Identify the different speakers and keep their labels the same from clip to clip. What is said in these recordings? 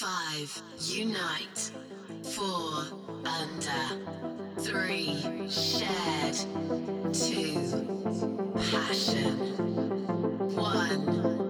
Speaker 1: Five, unite. Four, under. Three, shared. Two, passion. One,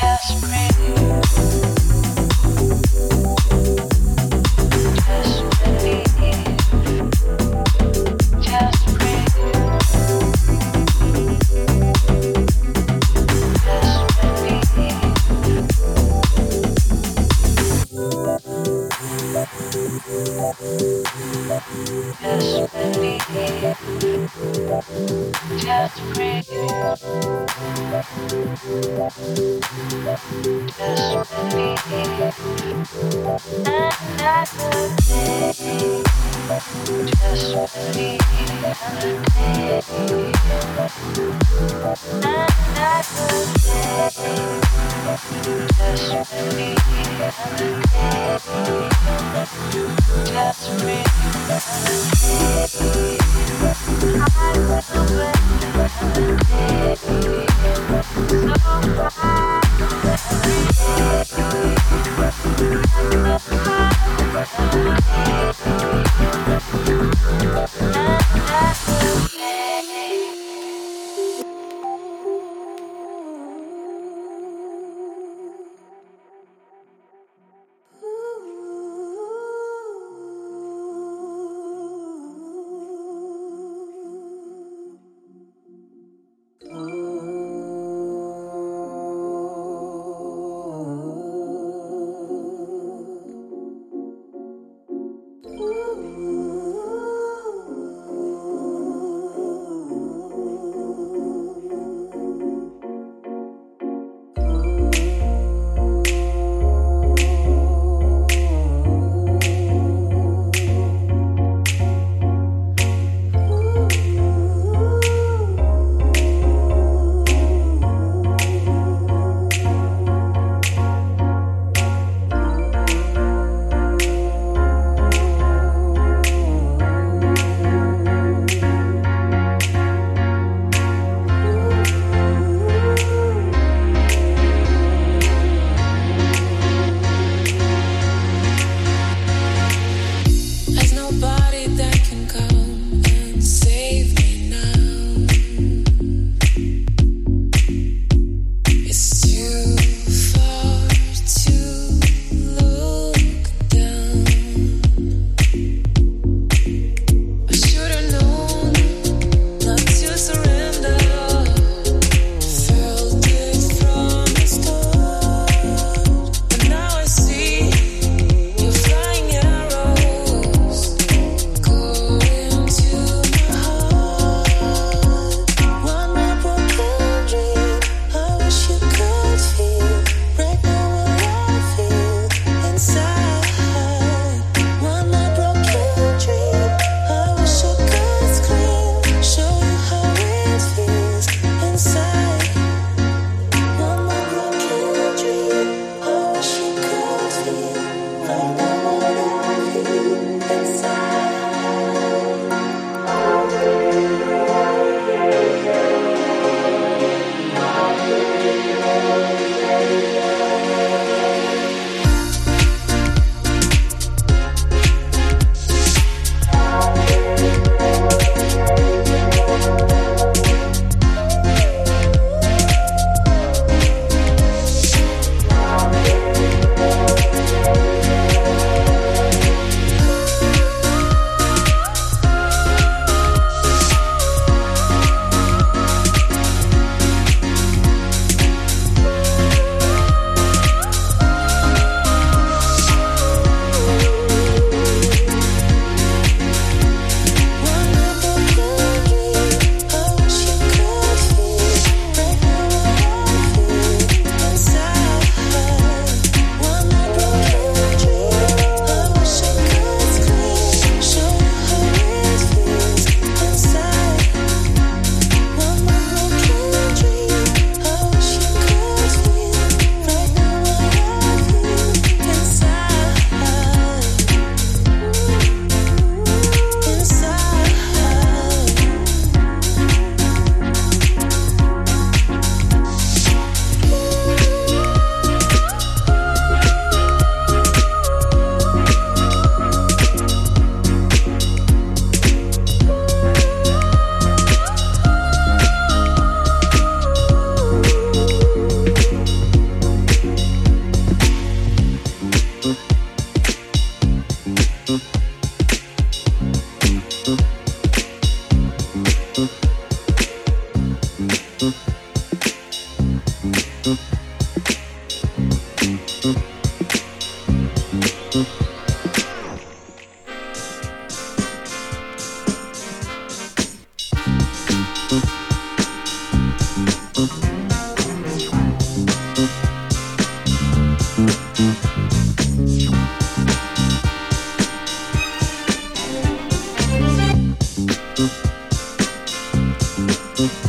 Speaker 1: could thank you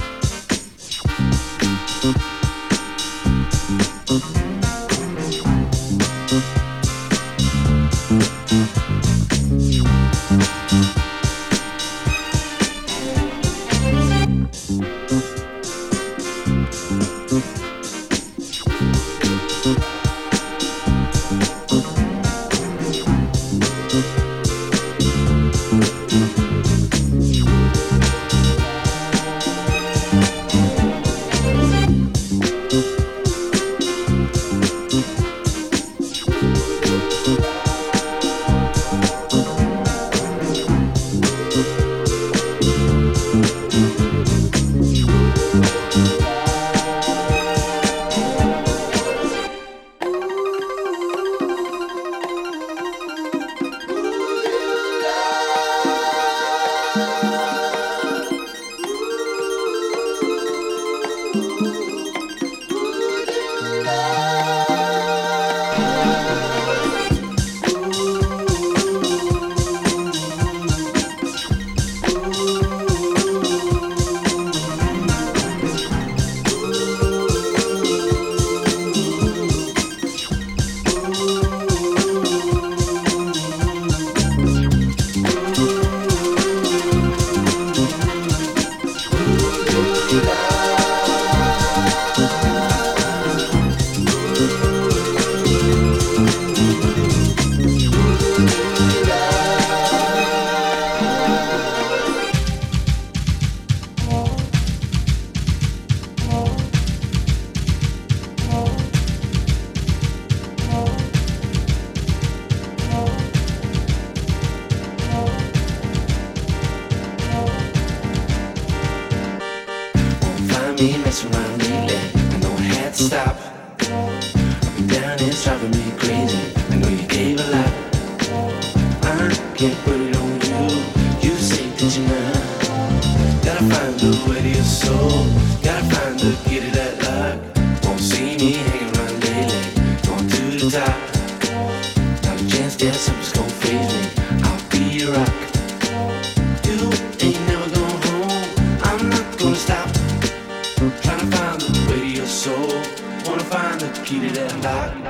Speaker 1: that's what
Speaker 2: I needed. I know I had to stop. I've been down, it's driving me crazy. I know you gave a lot.
Speaker 3: I
Speaker 4: can't put it on you. You say that
Speaker 3: you know. Gotta find the way to your soul. Gotta find. back.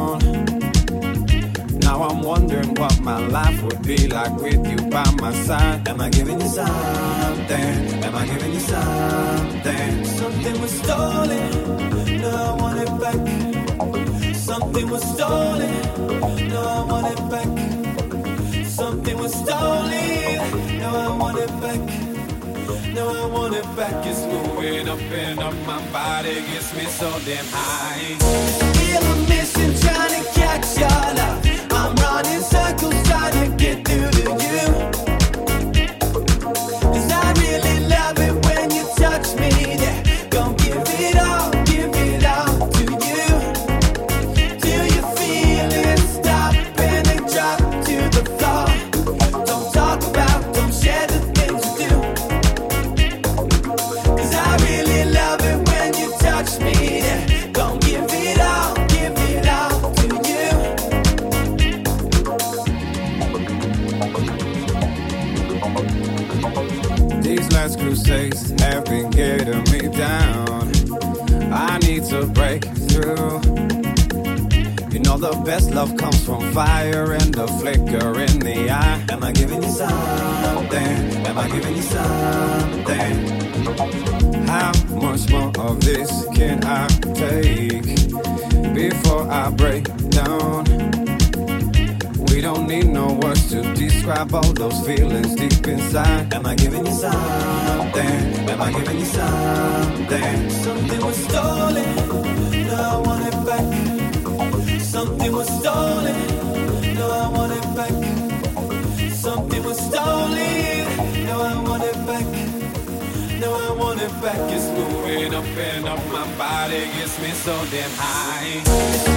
Speaker 3: Down? Now I'm wondering what my life would be like with you by my side. Am I giving you something? Am I giving you something? Something was stolen, now I want it back. Something was stolen, now I want it back. Something was stolen, now I want it back. Now I want it back. It's moving up and up my body, gets me so damn high. Feel I'm missing, trying to catch your love. I'm running circles trying to get through to you. The best love comes from fire and the flicker in the eye. Am I giving you something? Am I giving you something? How much more of this can I take before I break down? We don't need no words to describe all those feelings deep inside. Am I giving you something? Am I giving you something? Something was stolen, now I want it back. Something was stolen, now I want it back. Something was stolen, now I want it back. Now I want it back. It's moving up and up my body, gets me so damn high.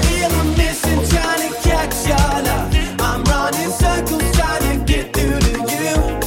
Speaker 3: Feel I'm missing, trying to catch your love. I'm running circles trying to get through to you.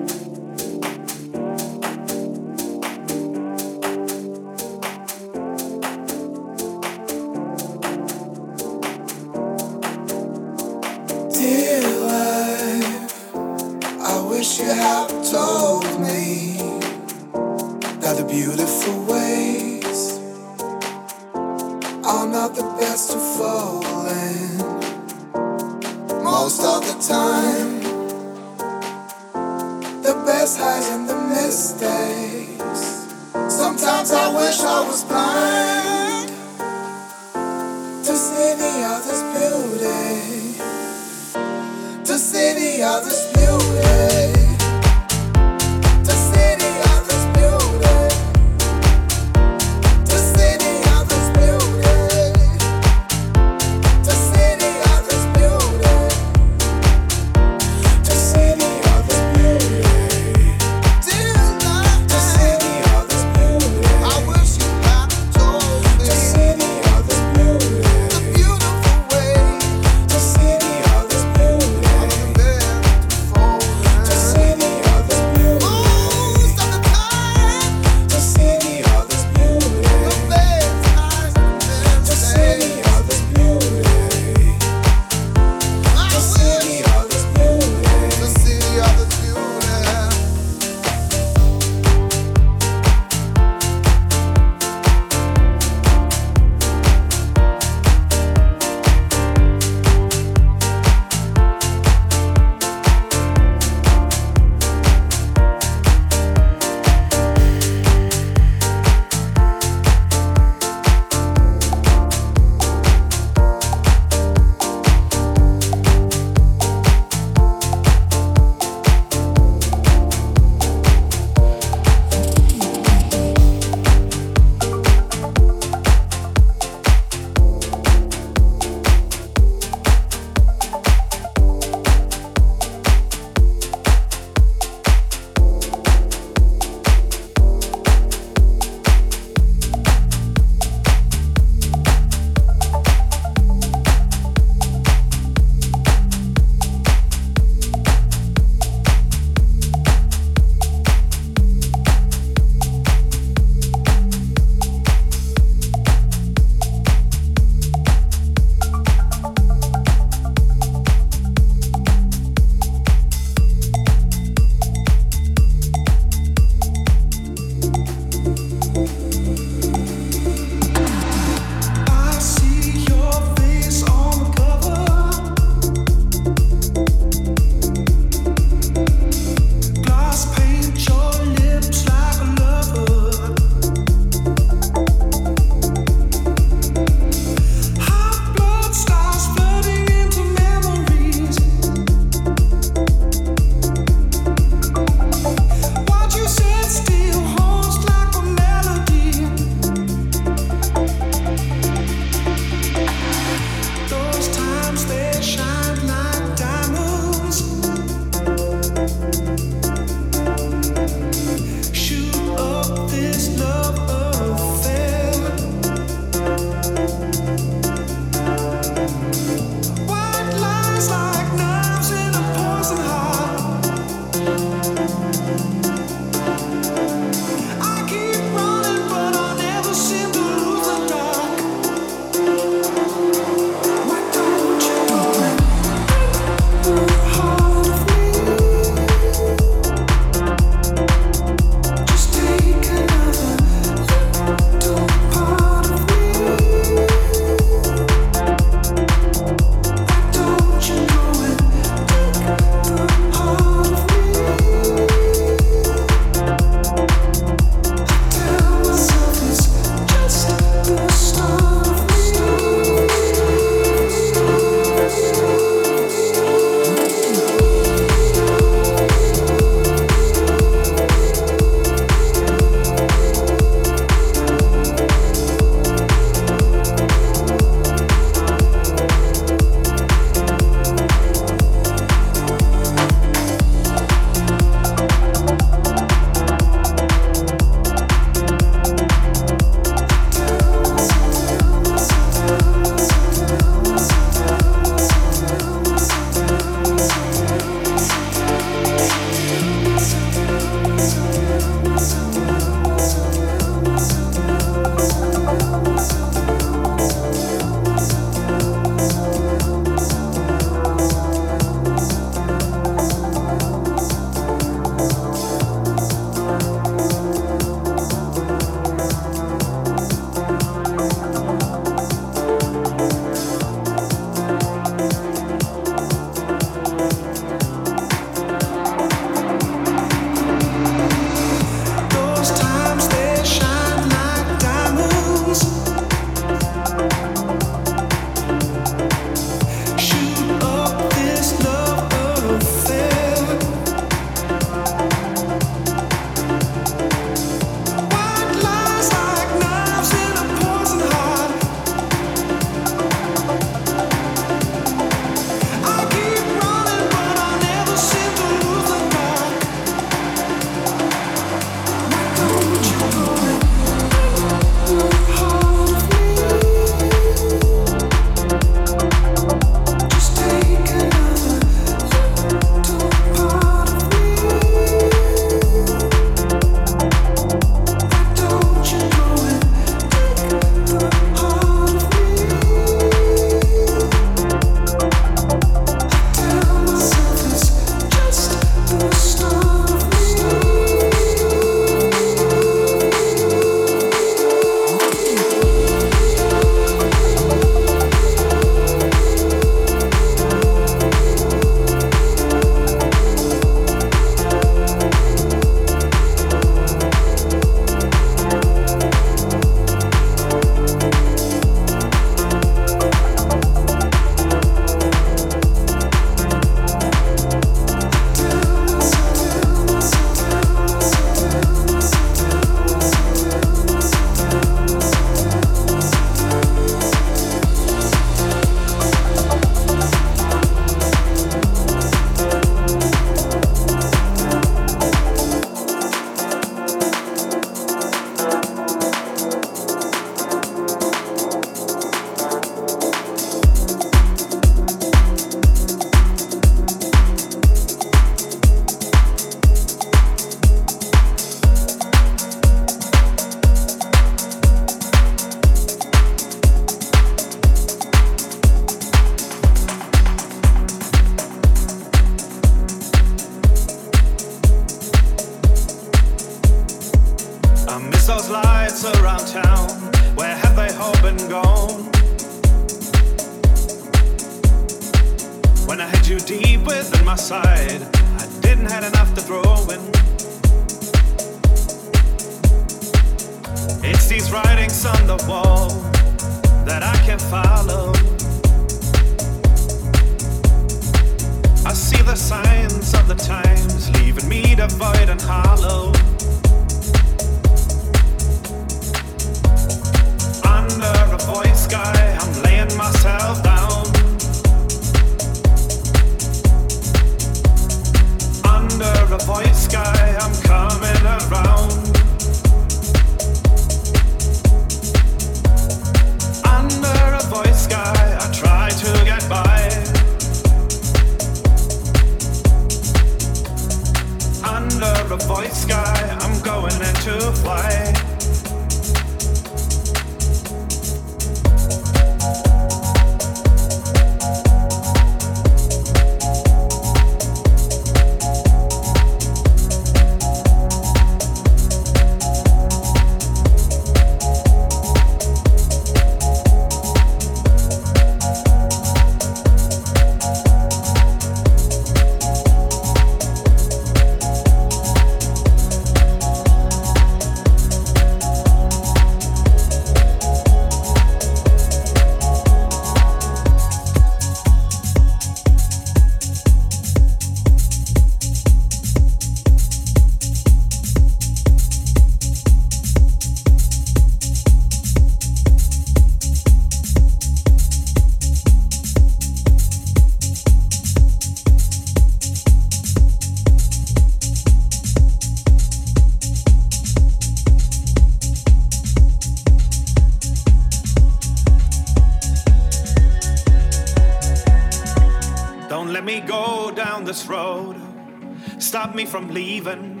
Speaker 5: From leaving.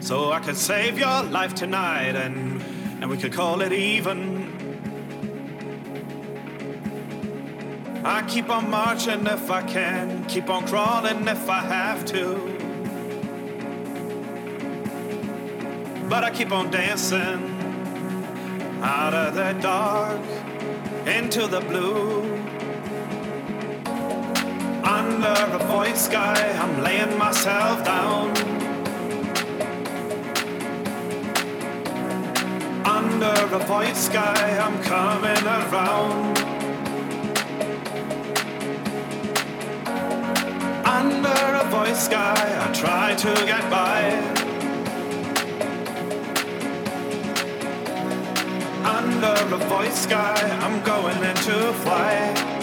Speaker 5: So I could save your life tonight and, and we could call it even. I keep on marching if I can, keep on crawling if I have to. But I keep on dancing out of the dark into the blue. Under a void sky, I'm laying myself down. Under a void sky, I'm coming around. Under a void sky, I try to get by. Under a void sky, I'm going into flight.